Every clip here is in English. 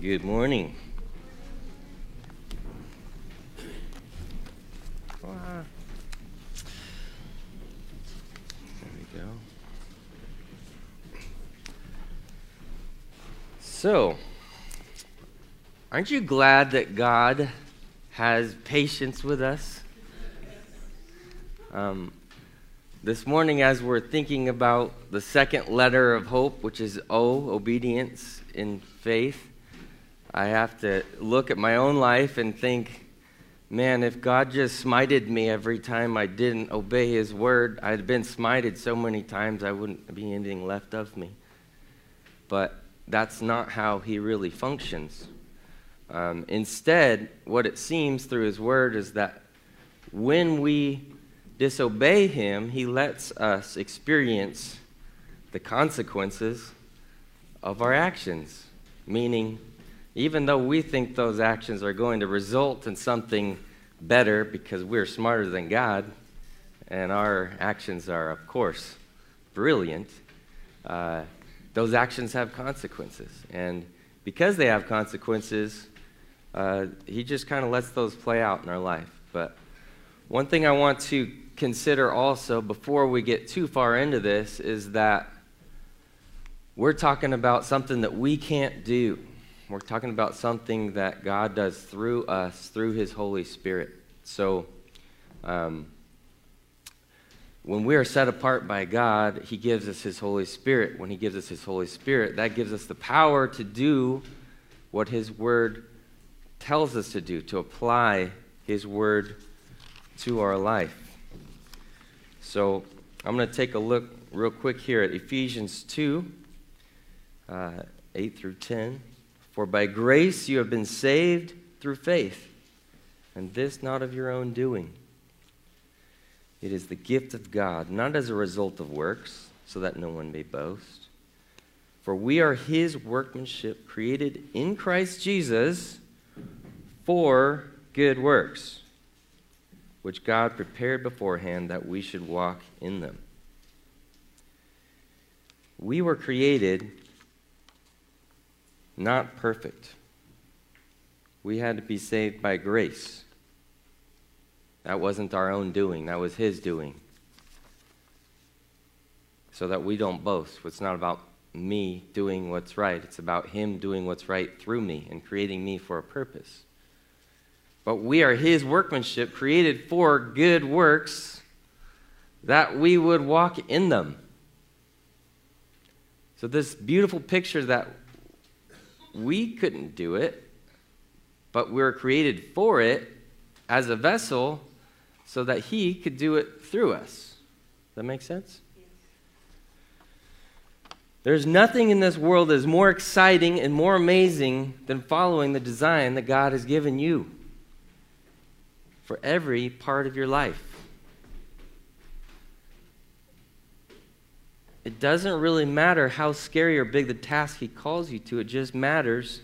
Good morning. There we go. So, aren't you glad that God has patience with us? Um, this morning, as we're thinking about the second letter of hope, which is O, obedience in faith, I have to look at my own life and think, man, if God just smited me every time I didn't obey His word, I'd been smited so many times I wouldn't be anything left of me. But that's not how He really functions. Um, instead, what it seems through His word is that when we disobey Him, He lets us experience the consequences of our actions, meaning, even though we think those actions are going to result in something better because we're smarter than God, and our actions are, of course, brilliant, uh, those actions have consequences. And because they have consequences, uh, He just kind of lets those play out in our life. But one thing I want to consider also before we get too far into this is that we're talking about something that we can't do. We're talking about something that God does through us, through His Holy Spirit. So, um, when we are set apart by God, He gives us His Holy Spirit. When He gives us His Holy Spirit, that gives us the power to do what His Word tells us to do, to apply His Word to our life. So, I'm going to take a look real quick here at Ephesians 2 uh, 8 through 10. For by grace you have been saved through faith, and this not of your own doing. It is the gift of God, not as a result of works, so that no one may boast. For we are his workmanship, created in Christ Jesus for good works, which God prepared beforehand that we should walk in them. We were created not perfect. We had to be saved by grace. That wasn't our own doing, that was His doing. So that we don't boast. It's not about me doing what's right, it's about Him doing what's right through me and creating me for a purpose. But we are His workmanship, created for good works, that we would walk in them. So, this beautiful picture that we couldn't do it, but we are created for it as a vessel so that He could do it through us. Does that make sense? There's nothing in this world that is more exciting and more amazing than following the design that God has given you for every part of your life. It doesn't really matter how scary or big the task He calls you to, it just matters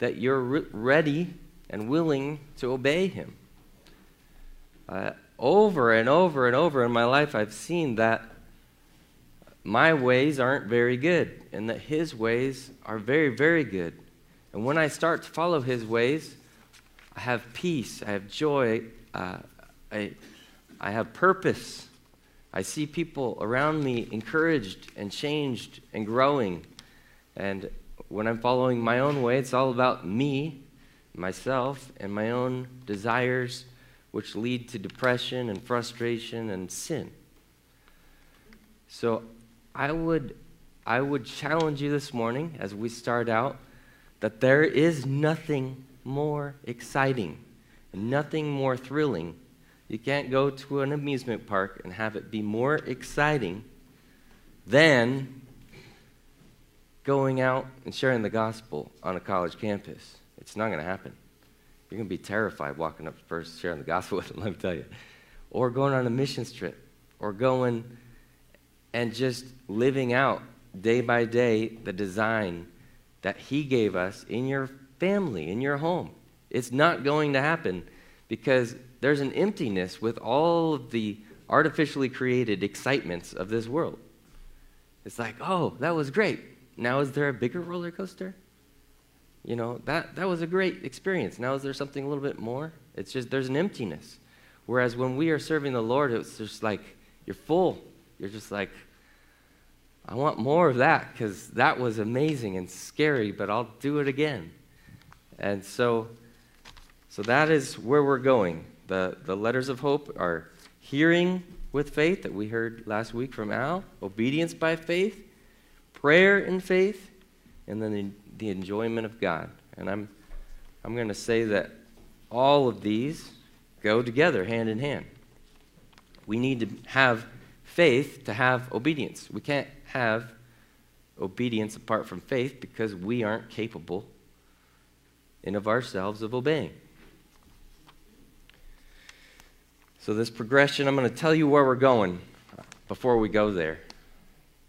that you're re- ready and willing to obey Him. Uh, over and over and over in my life, I've seen that my ways aren't very good and that His ways are very, very good. And when I start to follow His ways, I have peace, I have joy, uh, I, I have purpose. I see people around me encouraged and changed and growing. And when I'm following my own way, it's all about me, myself, and my own desires, which lead to depression and frustration and sin. So I would, I would challenge you this morning as we start out that there is nothing more exciting nothing more thrilling you can't go to an amusement park and have it be more exciting than going out and sharing the gospel on a college campus. It's not going to happen. You're going to be terrified walking up first, sharing the gospel with them, let me tell you. Or going on a missions trip, or going and just living out day by day the design that He gave us in your family, in your home. It's not going to happen because there's an emptiness with all of the artificially created excitements of this world. It's like, oh, that was great. Now, is there a bigger roller coaster? you know, that, that was a great experience. Now, is there something a little bit more? It's just, there's an emptiness. Whereas when we are serving the Lord, it's just like, you're full. You're just like, I want more of that because that was amazing and scary, but I'll do it again. And so, so that is where we're going. The, the letters of hope are hearing with faith that we heard last week from Al, obedience by faith, prayer in faith, and then the, the enjoyment of God. And I'm, I'm going to say that all of these go together hand in hand. We need to have faith to have obedience. We can't have obedience apart from faith because we aren't capable in of ourselves of obeying. So, this progression, I'm going to tell you where we're going before we go there.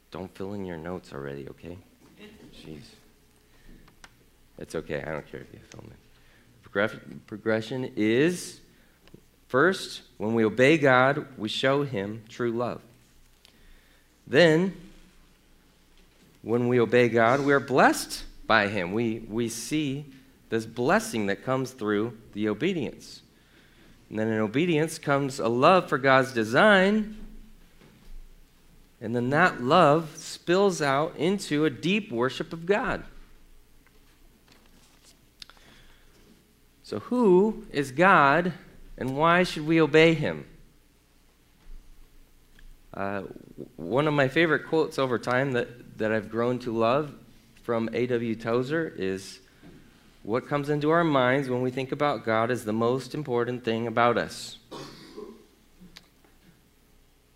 Don't fill in your notes already, okay? Jeez. It's okay. I don't care if you fill them in. Progression is first, when we obey God, we show Him true love. Then, when we obey God, we are blessed by Him. We, we see this blessing that comes through the obedience. And then in obedience comes a love for God's design. And then that love spills out into a deep worship of God. So, who is God and why should we obey him? Uh, one of my favorite quotes over time that, that I've grown to love from A.W. Tozer is What comes into our minds when we think about God is the most important thing about us.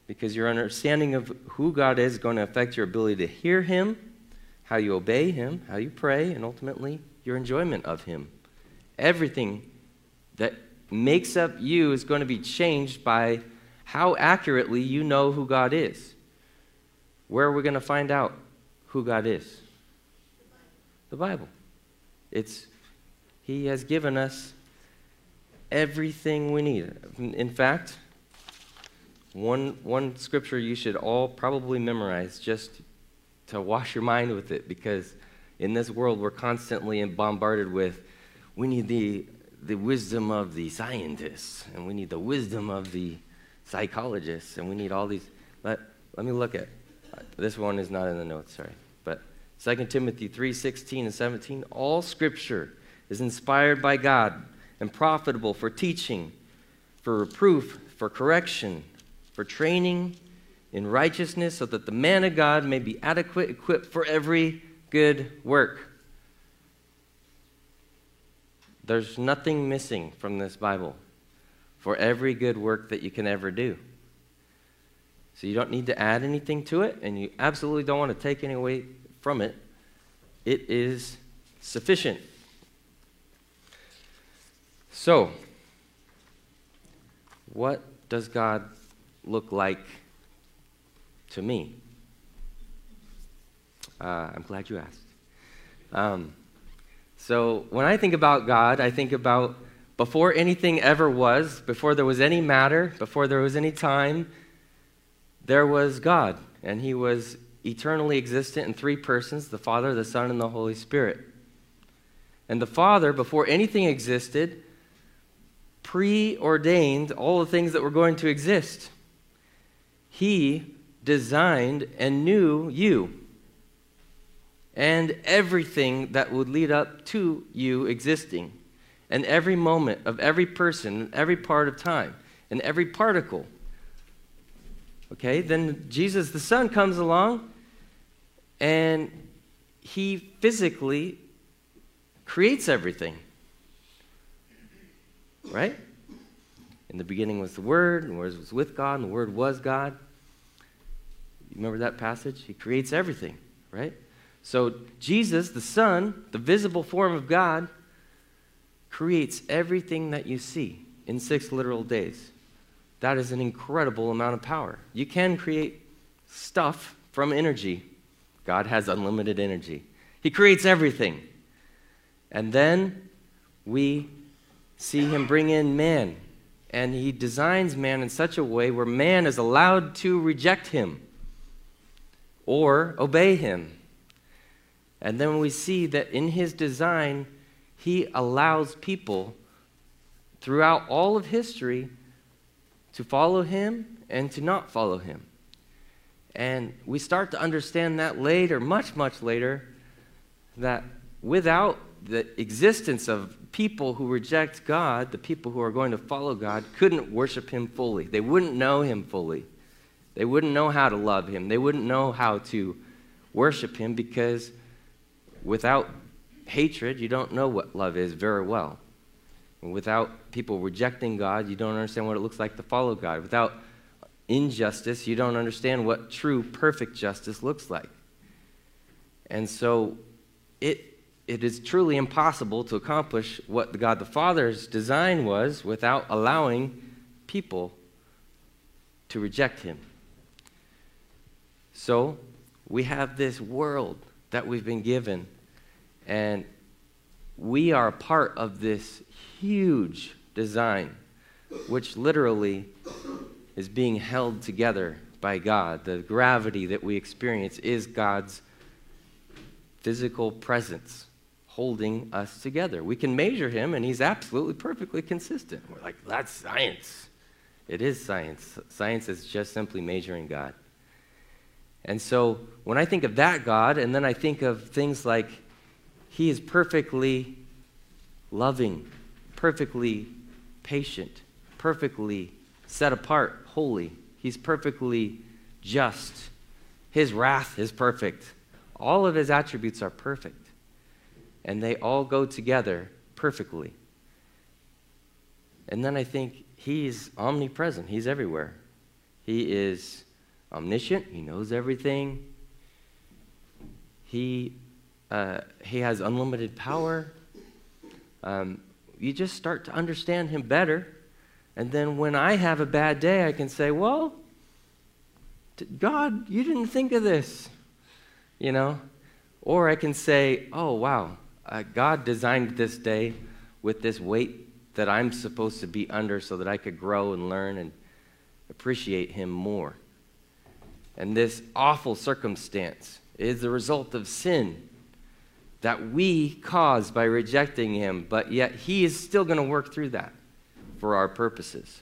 Because your understanding of who God is is going to affect your ability to hear Him, how you obey Him, how you pray, and ultimately your enjoyment of Him. Everything that makes up you is going to be changed by how accurately you know who God is. Where are we going to find out who God is? The Bible. It's He has given us everything we need. In fact, one, one scripture you should all probably memorize just to wash your mind with it because in this world we're constantly bombarded with we need the, the wisdom of the scientists and we need the wisdom of the psychologists, and we need all these. Let, let me look at this one is not in the notes, sorry. But 2 Timothy 3 16 and 17, all scripture is inspired by God and profitable for teaching, for reproof, for correction, for training in righteousness, so that the man of God may be adequate, equipped for every good work. There's nothing missing from this Bible for every good work that you can ever do. So you don't need to add anything to it, and you absolutely don't want to take any away from it. It is sufficient. So, what does God look like to me? Uh, I'm glad you asked. Um, so, when I think about God, I think about before anything ever was, before there was any matter, before there was any time, there was God. And He was eternally existent in three persons the Father, the Son, and the Holy Spirit. And the Father, before anything existed, preordained all the things that were going to exist. He designed and knew you and everything that would lead up to you existing and every moment of every person, every part of time, and every particle. Okay, then Jesus the Son comes along and he physically creates everything. Right? In the beginning was the Word, and the Word was with God, and the Word was God. You remember that passage? He creates everything, right? So, Jesus, the Son, the visible form of God, creates everything that you see in six literal days. That is an incredible amount of power. You can create stuff from energy. God has unlimited energy. He creates everything. And then we see him bring in man. And he designs man in such a way where man is allowed to reject him or obey him. And then we see that in his design, he allows people throughout all of history to follow him and to not follow him. And we start to understand that later, much, much later, that without the existence of people who reject God, the people who are going to follow God, couldn't worship him fully. They wouldn't know him fully. They wouldn't know how to love him. They wouldn't know how to worship him because without hatred, you don't know what love is very well. And without people rejecting God, you don't understand what it looks like to follow God. Without injustice, you don't understand what true, perfect justice looks like. And so it, it is truly impossible to accomplish what God the Father's design was without allowing people to reject Him. So we have this world that we've been given, and we are part of this huge design, which literally is being held together by God. The gravity that we experience is God's physical presence holding us together. We can measure him, and he's absolutely perfectly consistent. We're like, that's science. It is science. Science is just simply measuring God. And so when I think of that God, and then I think of things like he is perfectly loving, perfectly patient, perfectly set apart, holy. He's perfectly just. His wrath is perfect. All of his attributes are perfect. And they all go together perfectly. And then I think he's omnipresent, he's everywhere. He is omniscient, he knows everything. He, uh, he has unlimited power. Um, you just start to understand him better. And then when I have a bad day, I can say, Well, God, you didn't think of this, you know? Or I can say, Oh, wow, uh, God designed this day with this weight that I'm supposed to be under so that I could grow and learn and appreciate Him more. And this awful circumstance is the result of sin that we caused by rejecting Him, but yet He is still going to work through that for our purposes.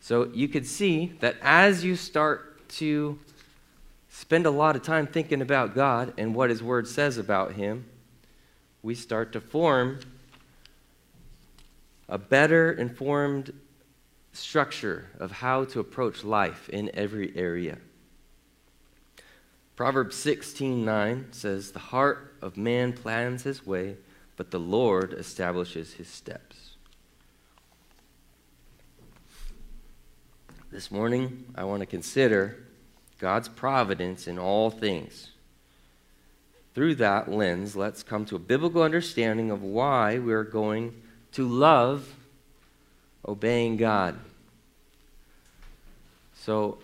So you could see that as you start to spend a lot of time thinking about God and what His Word says about Him, we start to form a better informed structure of how to approach life in every area. Proverbs 16:9 says, "The heart of man plans his way, but the Lord establishes his steps." This morning, I want to consider God's providence in all things. Through that lens, let's come to a biblical understanding of why we're going to love obeying God. So,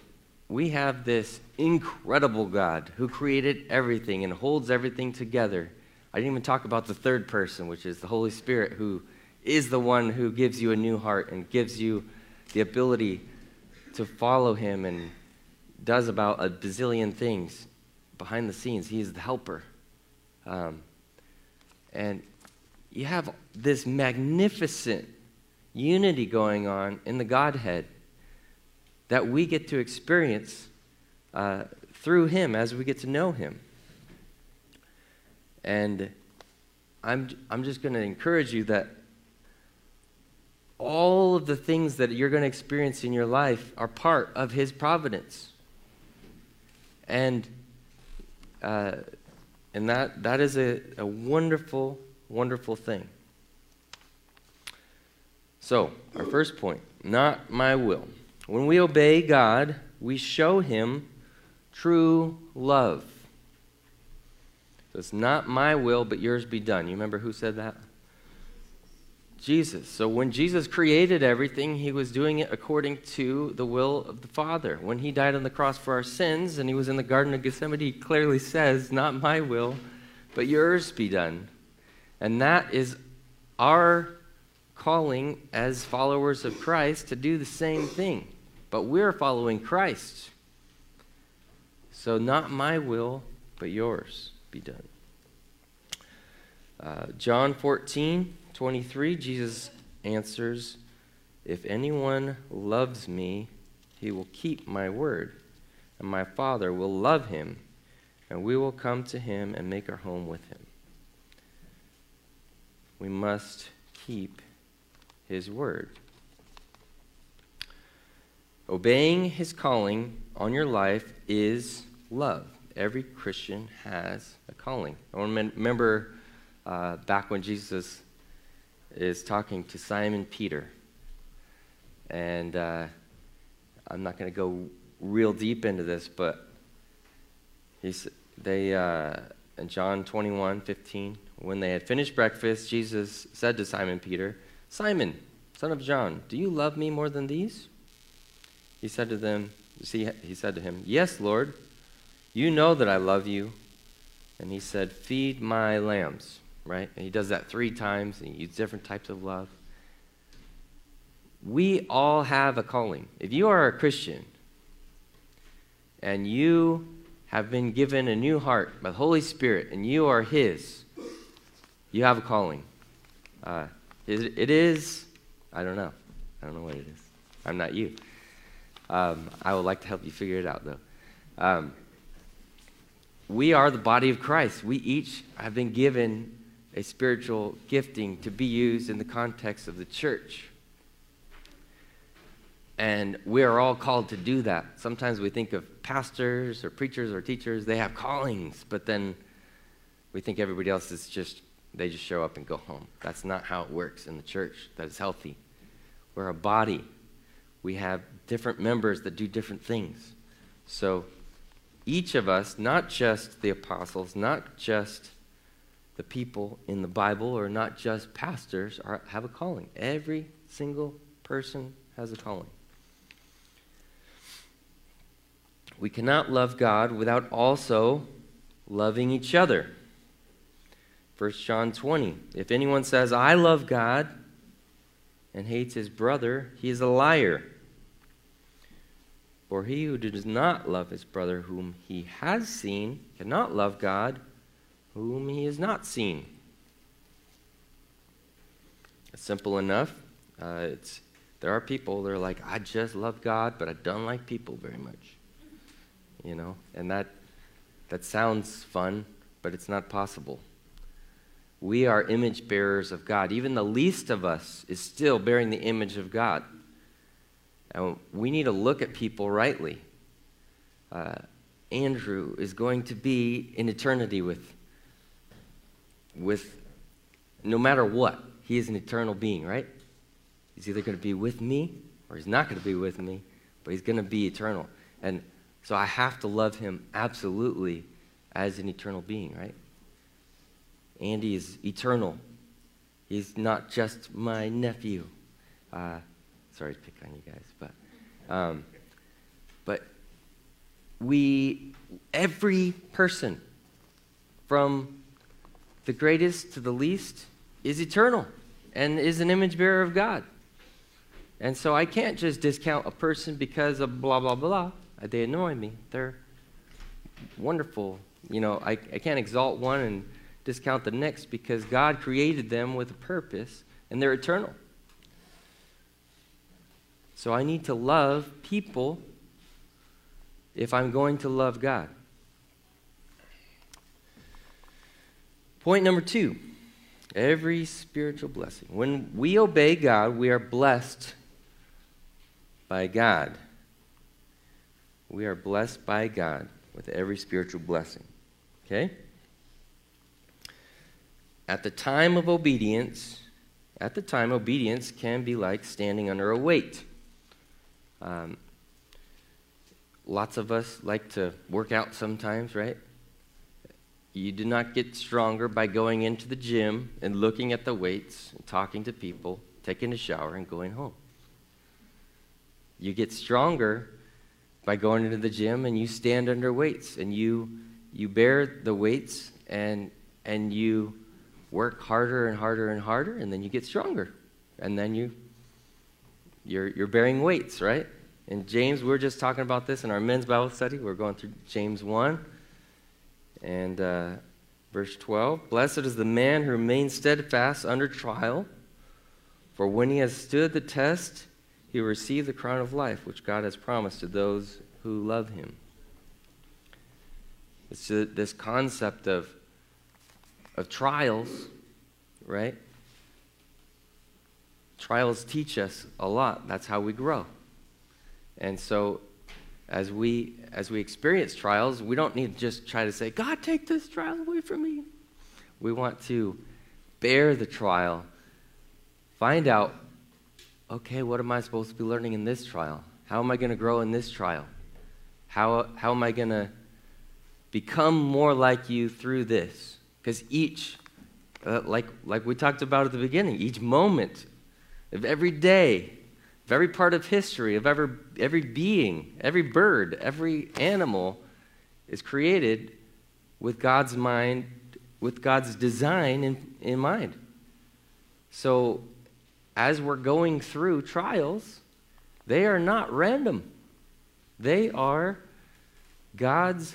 we have this incredible God who created everything and holds everything together. I didn't even talk about the third person, which is the Holy Spirit, who is the one who gives you a new heart and gives you the ability to follow him and does about a bazillion things behind the scenes. He is the helper. Um, and you have this magnificent unity going on in the Godhead that we get to experience uh, through Him as we get to know Him. And I'm, I'm just going to encourage you that all of the things that you're going to experience in your life are part of His providence. And, uh, and that, that is a, a wonderful, wonderful thing. So, our first point not my will. When we obey God, we show Him true love. So it's not my will, but yours be done. You remember who said that? Jesus. So when Jesus created everything, he was doing it according to the will of the Father. When he died on the cross for our sins and he was in the Garden of Gethsemane, he clearly says, Not my will, but yours be done. And that is our calling as followers of Christ to do the same thing. But we're following Christ. So not my will, but yours be done. Uh, John 14, 23, Jesus answers, If anyone loves me, he will keep my word, and my Father will love him, and we will come to him and make our home with him. We must keep his word. Obeying his calling on your life is love. Every Christian has a calling. I remember uh, back when Jesus is talking to Simon Peter. And uh, I'm not going to go real deep into this, but he's, they, uh, in John 21 15, when they had finished breakfast, Jesus said to Simon Peter, Simon, son of John, do you love me more than these? He said to them, see, he said to him, Yes, Lord, you know that I love you. And he said, Feed my lambs, right? And he does that three times, and he uses different types of love. We all have a calling. If you are a Christian and you have been given a new heart by the Holy Spirit and you are His, you have a calling. Uh, it is, I don't know. I don't know what it is. I'm not you. Um, I would like to help you figure it out, though. Um, we are the body of Christ. We each have been given a spiritual gifting to be used in the context of the church. And we are all called to do that. Sometimes we think of pastors or preachers or teachers, they have callings, but then we think everybody else is just, they just show up and go home. That's not how it works in the church that is healthy. We're a body, we have different members that do different things. So each of us, not just the apostles, not just the people in the Bible, are not just pastors, are, have a calling. Every single person has a calling. We cannot love God without also loving each other. 1 John 20. If anyone says, I love God, and hates his brother, he is a liar. For he who does not love his brother whom he has seen cannot love God whom he has not seen. It's simple enough. Uh, it's, there are people that are like, I just love God, but I don't like people very much. You know, and that, that sounds fun, but it's not possible. We are image bearers of God. Even the least of us is still bearing the image of God. And we need to look at people rightly. Uh, Andrew is going to be in eternity with, with, no matter what, he is an eternal being, right? He's either going to be with me or he's not going to be with me, but he's going to be eternal. And so I have to love him absolutely as an eternal being, right? Andy is eternal. He's not just my nephew. Uh, sorry to pick on you guys, but um, but we every person from the greatest to the least is eternal and is an image bearer of God. And so I can't just discount a person because of blah blah blah. They annoy me. They're wonderful. You know, I, I can't exalt one and discount the next because God created them with a purpose and they're eternal. So I need to love people if I'm going to love God. Point number two every spiritual blessing. When we obey God, we are blessed by God. We are blessed by God with every spiritual blessing. Okay? At the time of obedience, at the time, obedience can be like standing under a weight. Um, lots of us like to work out sometimes, right? You do not get stronger by going into the gym and looking at the weights, and talking to people, taking a shower, and going home. You get stronger by going into the gym and you stand under weights and you you bear the weights and and you work harder and harder and harder and then you get stronger and then you you're, you're bearing weights, right? And James, we are just talking about this in our men's Bible study. We're going through James 1. And uh, Verse 12 Blessed is the man who remains steadfast under trial, for when he has stood the test, he will receive the crown of life which God has promised to those who love him. It's this concept of, of trials, right? Trials teach us a lot. That's how we grow. And so as we as we experience trials, we don't need to just try to say, God, take this trial away from me. We want to bear the trial, find out, okay, what am I supposed to be learning in this trial? How am I going to grow in this trial? How, how am I going to become more like you through this? Because each, uh, like, like we talked about at the beginning, each moment of every day of every part of history, of every, every being, every bird, every animal is created with God's mind, with God's design in, in mind. So, as we're going through trials, they are not random. They are God's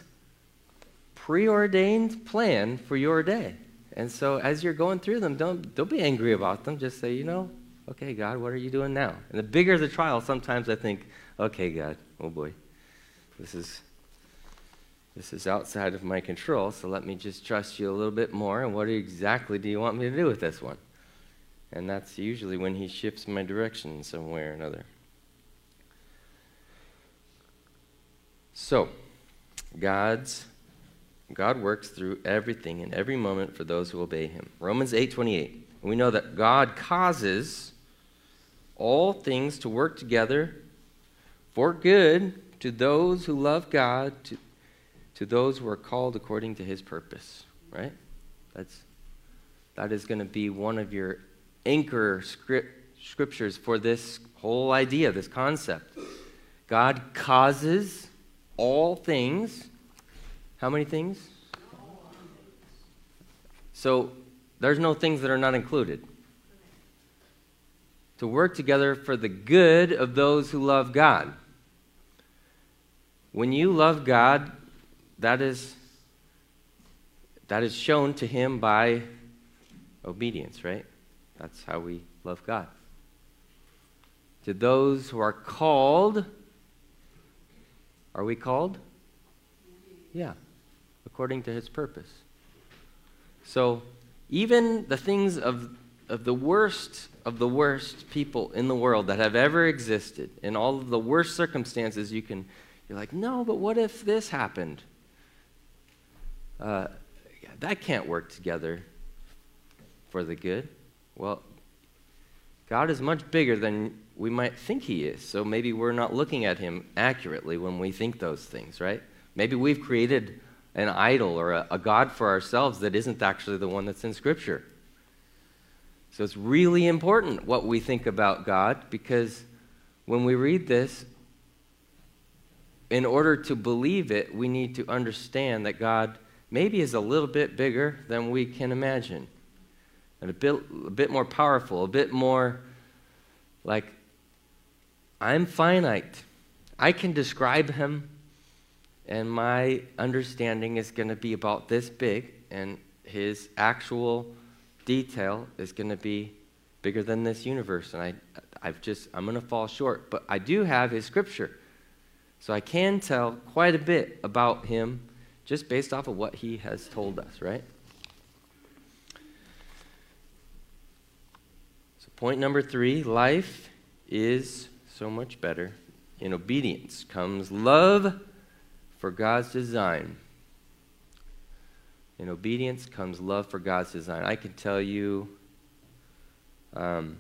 preordained plan for your day. And so, as you're going through them, don't, don't be angry about them. Just say, you know, okay, God, what are you doing now? And the bigger the trial, sometimes I think, okay, God, oh boy, this is this is outside of my control, so let me just trust you a little bit more. And what exactly do you want me to do with this one? And that's usually when he shifts my direction some way or another. So, God's God works through everything in every moment for those who obey him. Romans 8:28. We know that God causes all things to work together for good to those who love God, to, to those who are called according to his purpose, right? That's, that is going to be one of your anchor script, scriptures for this whole idea, this concept. God causes all things. How many things? So there's no things that are not included to work together for the good of those who love God. When you love God, that is that is shown to him by obedience, right? That's how we love God. To those who are called, are we called? Yeah, according to his purpose. So, even the things of, of the worst of the worst people in the world that have ever existed, in all of the worst circumstances, you can, you're like, no, but what if this happened? Uh, that can't work together for the good. Well, God is much bigger than we might think He is, so maybe we're not looking at Him accurately when we think those things, right? Maybe we've created an idol or a, a God for ourselves that isn't actually the one that's in Scripture. So it's really important what we think about God because when we read this, in order to believe it, we need to understand that God maybe is a little bit bigger than we can imagine, and a bit, a bit more powerful, a bit more like, I'm finite. I can describe him, and my understanding is going to be about this big, and his actual detail is going to be bigger than this universe. And I, I've just, I'm going to fall short. But I do have his scripture. So I can tell quite a bit about him just based off of what he has told us, right? So, point number three life is so much better. In obedience comes love for God's design. In obedience comes love for God's design. I can tell you, um,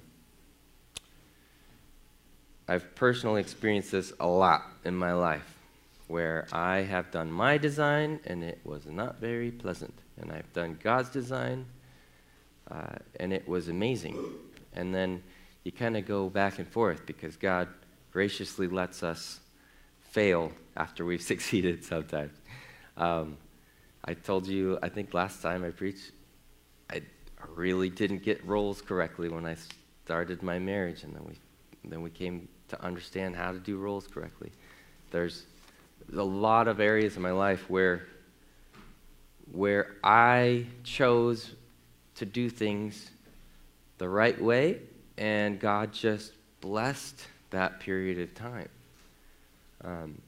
I've personally experienced this a lot in my life where I have done my design and it was not very pleasant. And I've done God's design uh, and it was amazing. And then you kind of go back and forth because God graciously lets us fail after we've succeeded sometimes. Um, I told you, I think last time I preached, I really didn't get roles correctly when I started my marriage, and then we, then we came to understand how to do roles correctly. There's a lot of areas in my life where, where I chose to do things the right way, and God just blessed that period of time. Um,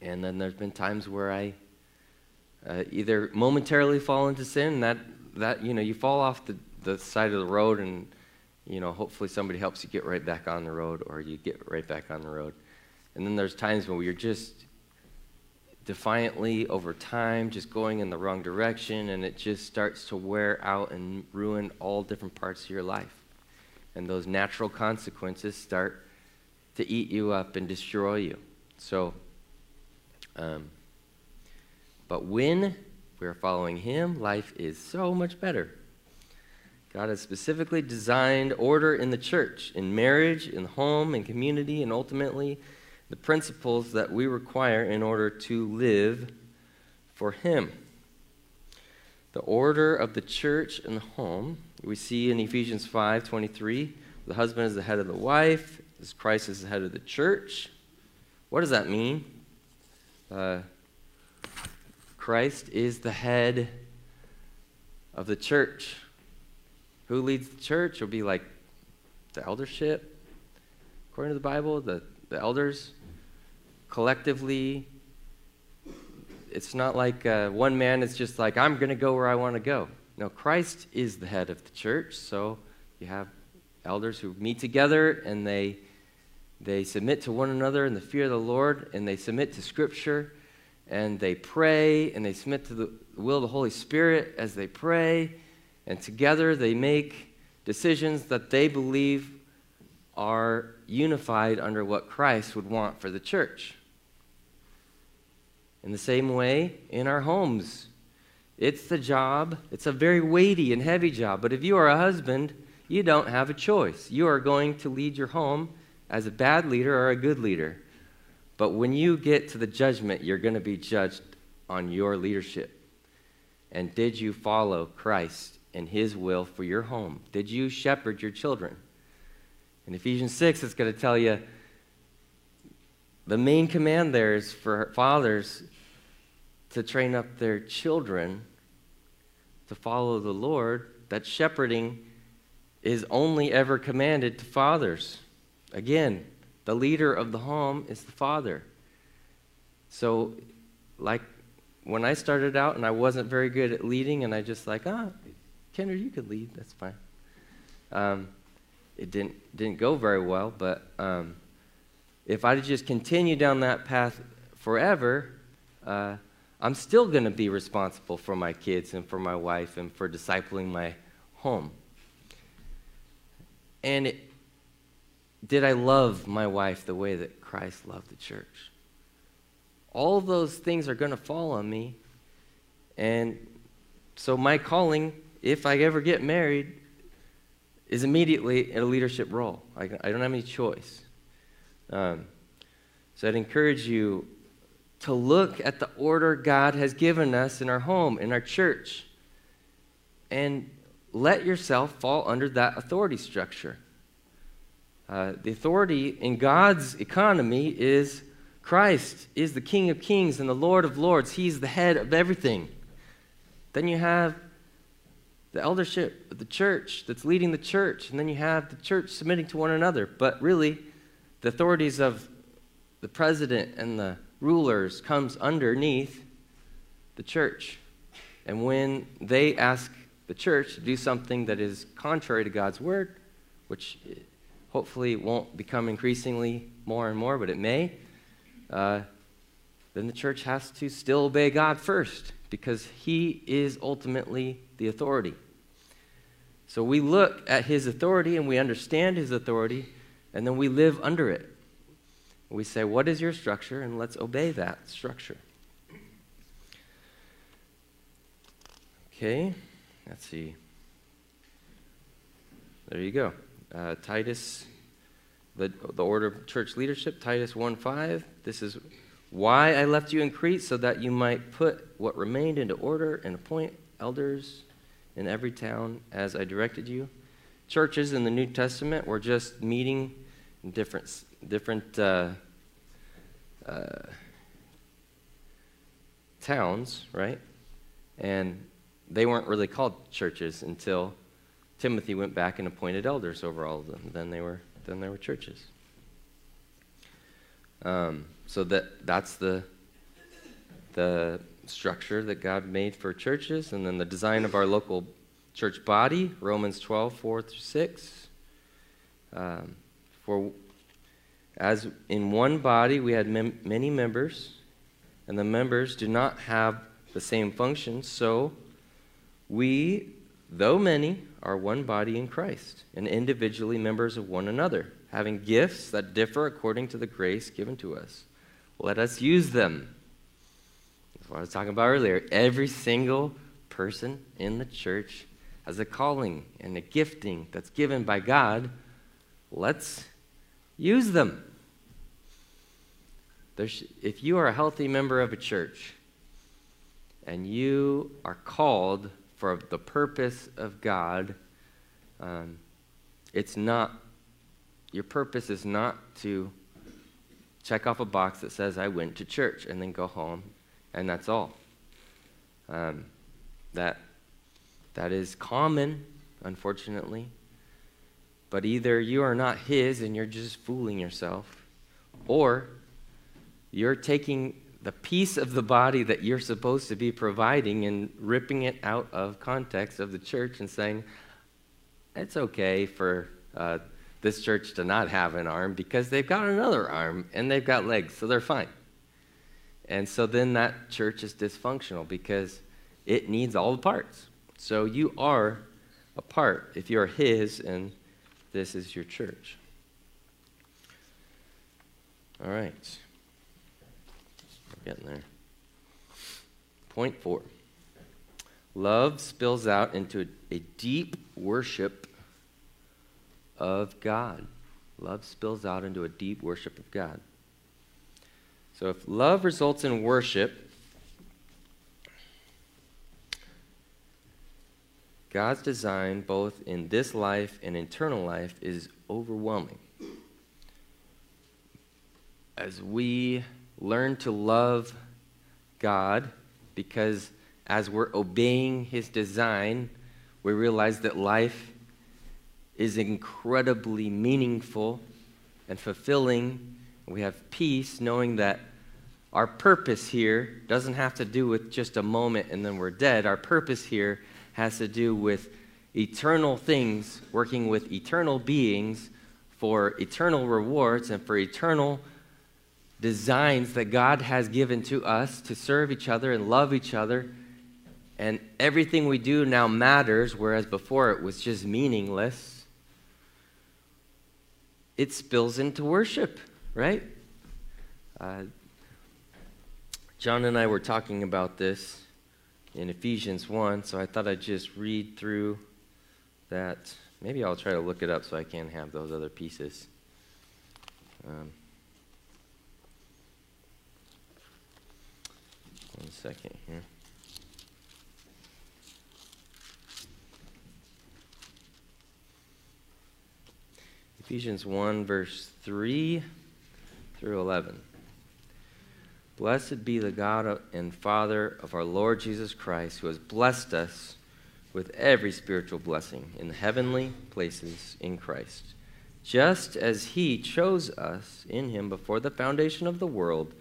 and then there's been times where I uh, either momentarily fall into sin, that, that you know, you fall off the, the side of the road, and you know, hopefully somebody helps you get right back on the road, or you get right back on the road. And then there's times when you're just defiantly over time, just going in the wrong direction, and it just starts to wear out and ruin all different parts of your life. And those natural consequences start to eat you up and destroy you. So, um, but when we're following Him, life is so much better. God has specifically designed order in the church, in marriage, in the home, in community, and ultimately the principles that we require in order to live for Him. The order of the church and the home, we see in Ephesians 5 23, the husband is the head of the wife, as Christ is the head of the church. What does that mean? Uh, Christ is the head of the church. Who leads the church? It'll be like the eldership, according to the Bible, the, the elders collectively. It's not like uh, one man is just like, I'm going to go where I want to go. No, Christ is the head of the church, so you have elders who meet together and they, they submit to one another in the fear of the Lord and they submit to Scripture and they pray and they submit to the will of the Holy Spirit as they pray. And together they make decisions that they believe are unified under what Christ would want for the church. In the same way, in our homes, it's the job, it's a very weighty and heavy job. But if you are a husband, you don't have a choice. You are going to lead your home as a bad leader or a good leader. But when you get to the judgment, you're going to be judged on your leadership. And did you follow Christ and his will for your home? Did you shepherd your children? In Ephesians 6, it's going to tell you the main command there is for fathers to train up their children to follow the Lord, that shepherding is only ever commanded to fathers. Again, the leader of the home is the father. So, like when I started out and I wasn't very good at leading, and I just like, ah, Kendra, you could lead, that's fine. Um, it didn't didn't go very well, but um, if I just continue down that path forever, uh, I'm still going to be responsible for my kids and for my wife and for discipling my home. And it, did I love my wife the way that Christ loved the church? All those things are going to fall on me. And so my calling, if I ever get married, is immediately in a leadership role. I, I don't have any choice. Um, so I'd encourage you to look at the order God has given us in our home, in our church, and let yourself fall under that authority structure. Uh, the authority in God's economy is Christ is the King of Kings and the Lord of Lords. He's the head of everything. Then you have the eldership of the church that's leading the church, and then you have the church submitting to one another. But really, the authorities of the president and the rulers comes underneath the church. And when they ask the church to do something that is contrary to God's word, which hopefully it won't become increasingly more and more, but it may, uh, then the church has to still obey God first because He is ultimately the authority. So we look at His authority and we understand His authority, and then we live under it. We say, What is your structure? And let's obey that structure. Okay, let's see. There you go. Uh, Titus, the, the order of church leadership, Titus 1 5. This is why I left you in Crete, so that you might put what remained into order and appoint elders in every town as I directed you. Churches in the New Testament were just meeting in different different uh, uh, towns, right? And they weren't really called churches until Timothy went back and appointed elders over all of them. Then they were, then they were churches. Um, so that, that's the, the structure that God made for churches, and then the design of our local church body, Romans 12, 4 through 6. Um, for as in one body we had mem- many members, and the members do not have the same function, so we, though many, are one body in Christ, and individually members of one another, having gifts that differ according to the grace given to us. Let us use them. That's what I was talking about earlier. Every single person in the church has a calling and a gifting that's given by God. Let's use them. There's, if you are a healthy member of a church and you are called for the purpose of God, um, it's not, your purpose is not to check off a box that says, I went to church, and then go home, and that's all. Um, that, that is common, unfortunately. But either you are not His and you're just fooling yourself, or you're taking the piece of the body that you're supposed to be providing and ripping it out of context of the church and saying, it's okay for uh, this church to not have an arm because they've got another arm and they've got legs, so they're fine. And so then that church is dysfunctional because it needs all the parts. So you are a part if you're His and this is your church. All right. Getting there. Point four love spills out into a deep worship of God. Love spills out into a deep worship of God. So if love results in worship, God's design, both in this life and eternal life, is overwhelming. As we learn to love God, because as we're obeying His design, we realize that life is incredibly meaningful and fulfilling. We have peace knowing that our purpose here doesn't have to do with just a moment and then we're dead. Our purpose here has to do with eternal things, working with eternal beings for eternal rewards and for eternal designs that God has given to us to serve each other and love each other. And everything we do now matters, whereas before it was just meaningless it spills into worship, right? Uh, John and I were talking about this in Ephesians 1, so I thought I'd just read through that. Maybe I'll try to look it up so I can have those other pieces. Um, one second here. Ephesians 1, verse 3 through 11. Blessed be the God and Father of our Lord Jesus Christ, who has blessed us with every spiritual blessing in the heavenly places in Christ, just as He chose us in Him before the foundation of the world,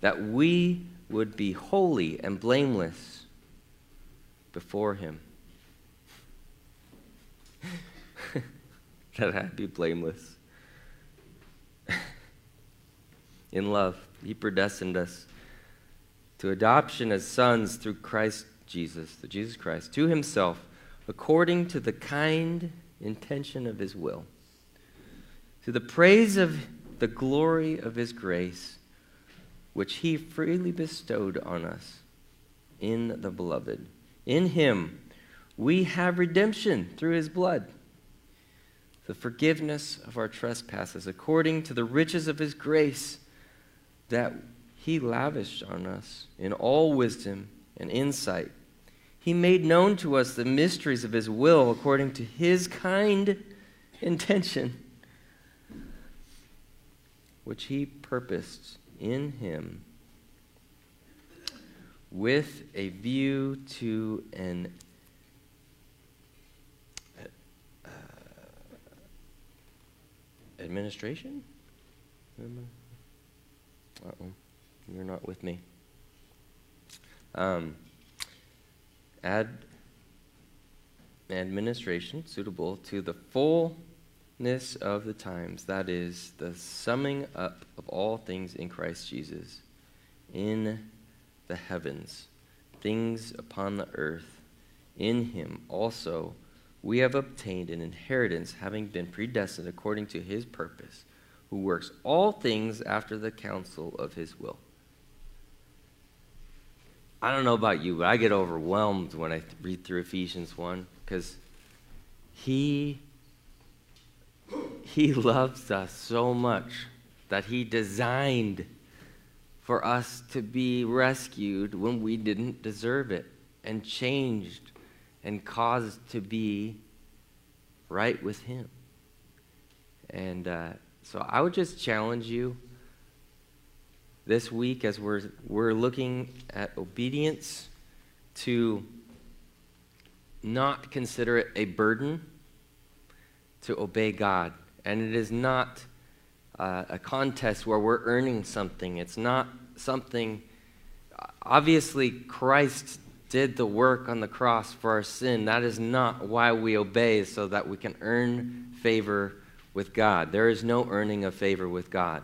that we would be holy and blameless before Him. that I'd be blameless. In love, He predestined us to adoption as sons through Christ Jesus, the Jesus Christ, to Himself, according to the kind intention of His will, to the praise of the glory of His grace, which He freely bestowed on us in the Beloved. In Him we have redemption through His blood the forgiveness of our trespasses according to the riches of his grace that he lavished on us in all wisdom and insight. He made known to us the mysteries of his will according to his kind intention, which he purposed in him with a view to an uh, administration? Uh-oh, you're not with me. Um, add administration suitable to the of the times, that is, the summing up of all things in Christ Jesus, in the heavens, things upon the earth. In him also we have obtained an inheritance, having been predestined according to his purpose, who works all things after the counsel of his will. I don't know about you, but I get overwhelmed when I read through Ephesians 1 because he he loves us so much that he designed for us to be rescued when we didn't deserve it and changed and caused to be right with him. And uh, so I would just challenge you this week as we're, we're looking at obedience to not consider it a burden to obey God. And it is not uh, a contest where we're earning something. It's not something. Obviously, Christ did the work on the cross for our sin. That is not why we obey, so that we can earn favor with God. There is no earning of favor with God.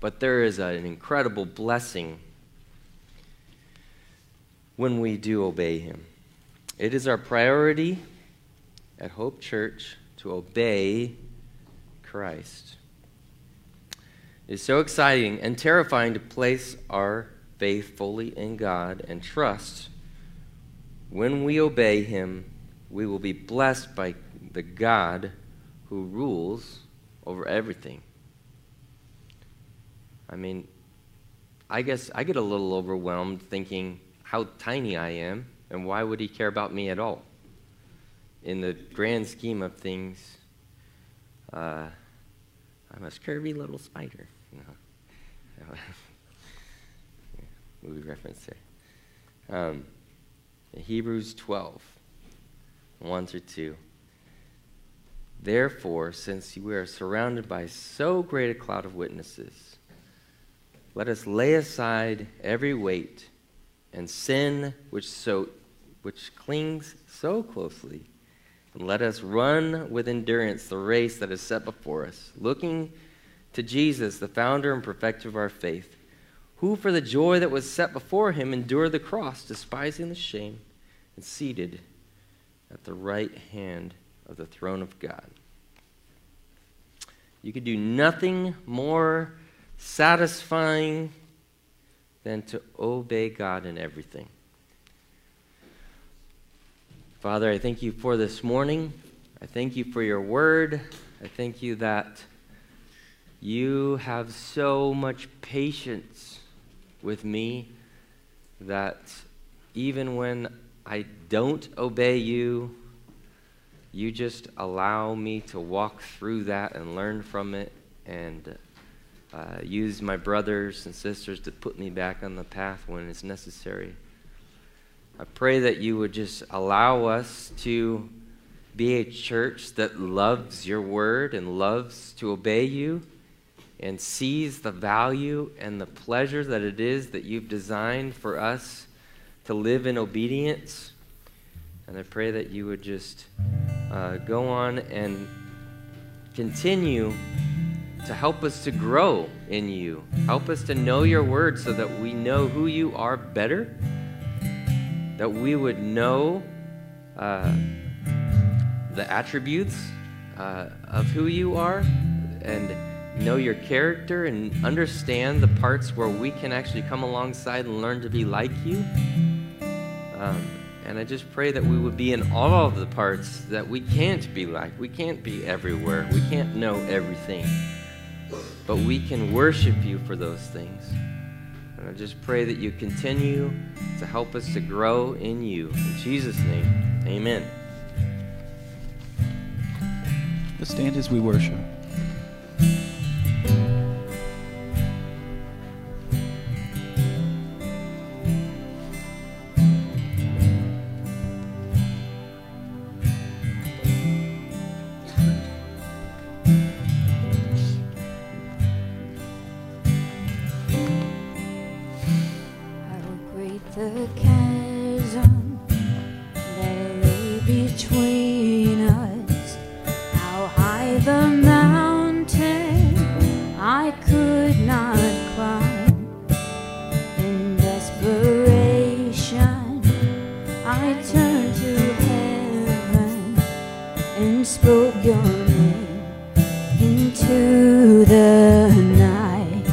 But there is an incredible blessing when we do obey Him. It is our priority at Hope Church to obey Christ. It is so exciting and terrifying to place our faith fully in God and trust. When we obey Him, we will be blessed by the God who rules over everything. I mean, I guess I get a little overwhelmed thinking how tiny I am and why would he care about me at all? In the grand scheme of things, uh, I'm a scurvy little spider. You know. Movie reference there. Um, Hebrews 12, 1 through 2. Therefore, since we are surrounded by so great a cloud of witnesses, let us lay aside every weight and sin which so which clings so closely, let us run with endurance the race that is set before us, looking to Jesus, the founder and perfecter of our faith, who for the joy that was set before him endured the cross, despising the shame, and seated at the right hand of the throne of God. You could do nothing more satisfying than to obey God in everything. Father, I thank you for this morning. I thank you for your word. I thank you that you have so much patience with me that even when I don't obey you, you just allow me to walk through that and learn from it and uh, use my brothers and sisters to put me back on the path when it's necessary. I pray that you would just allow us to be a church that loves your word and loves to obey you and sees the value and the pleasure that it is that you've designed for us to live in obedience. And I pray that you would just uh, go on and continue to help us to grow in you. Help us to know your word so that we know who you are better, that we would know uh, the attributes uh, of who you are and know your character and understand the parts where we can actually come alongside and learn to be like you. Um, and I just pray that we would be in all of the parts that we can't be like. We can't be everywhere. We can't know everything. But we can worship you for those things. And I just pray that you continue to help us to grow in you. In Jesus' name, amen. Let's stand as we worship. and spoke your name into the night.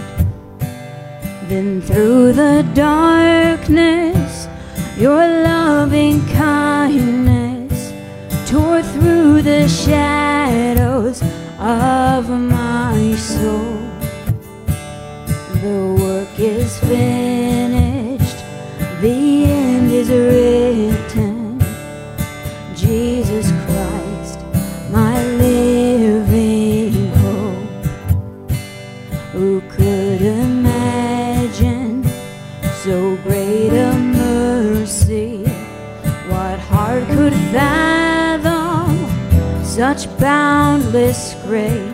Then through the darkness, your loving kindness tore through the shadows of. boundless grace.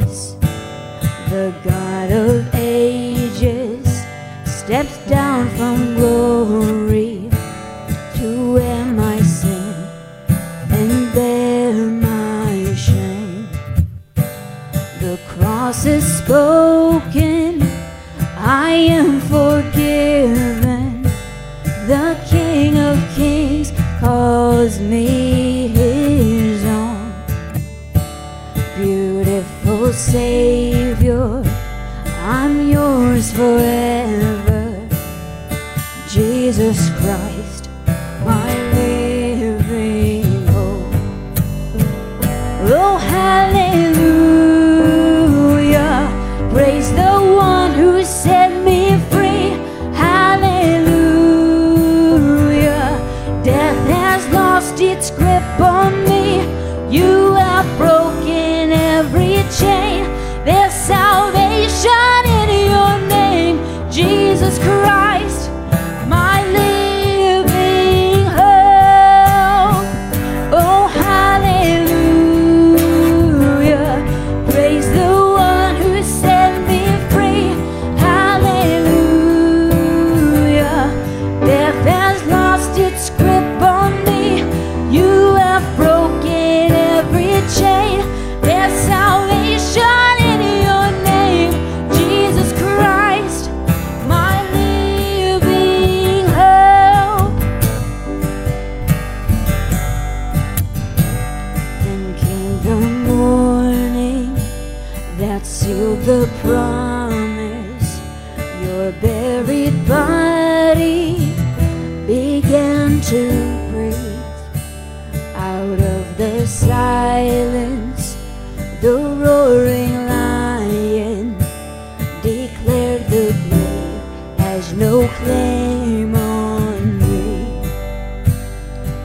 blame on me.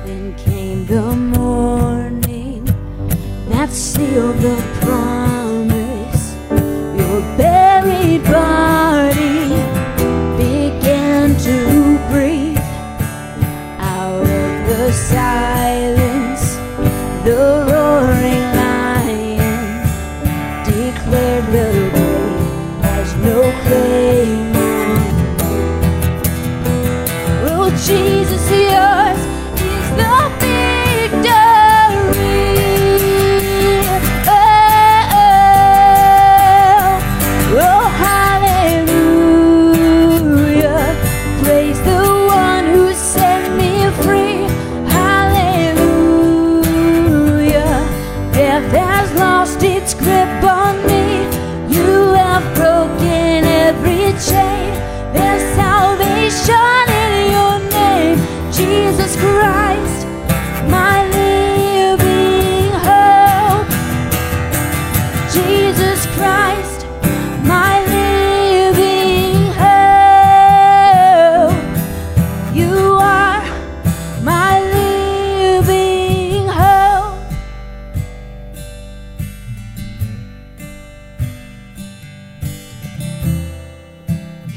Then came the morning that sealed the promise.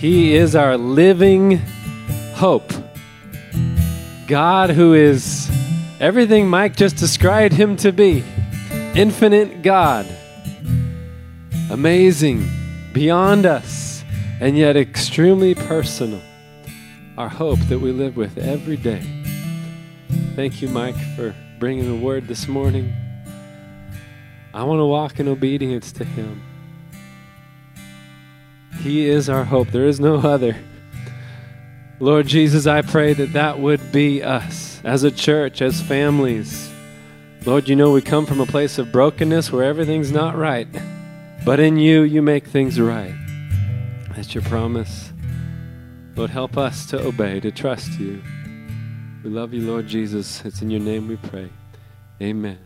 He is our living hope. God, who is everything Mike just described him to be infinite God, amazing, beyond us, and yet extremely personal. Our hope that we live with every day. Thank you, Mike, for bringing the word this morning. I want to walk in obedience to Him. He is our hope. There is no other. Lord Jesus, I pray that that would be us as a church, as families. Lord, you know we come from a place of brokenness where everything's not right. But in you, you make things right. That's your promise. Lord, help us to obey, to trust you. We love you, Lord Jesus. It's in your name we pray. Amen.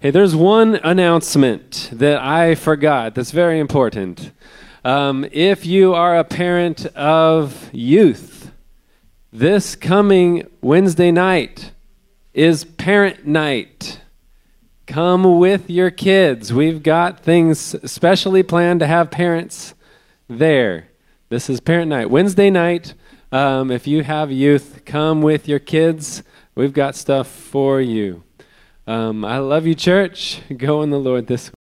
Hey, there's one announcement that I forgot that's very important. Um, if you are a parent of youth, this coming Wednesday night is parent night. Come with your kids. We've got things specially planned to have parents there. This is parent night. Wednesday night, um, if you have youth, come with your kids. We've got stuff for you. Um, I love you, church. Go in the Lord this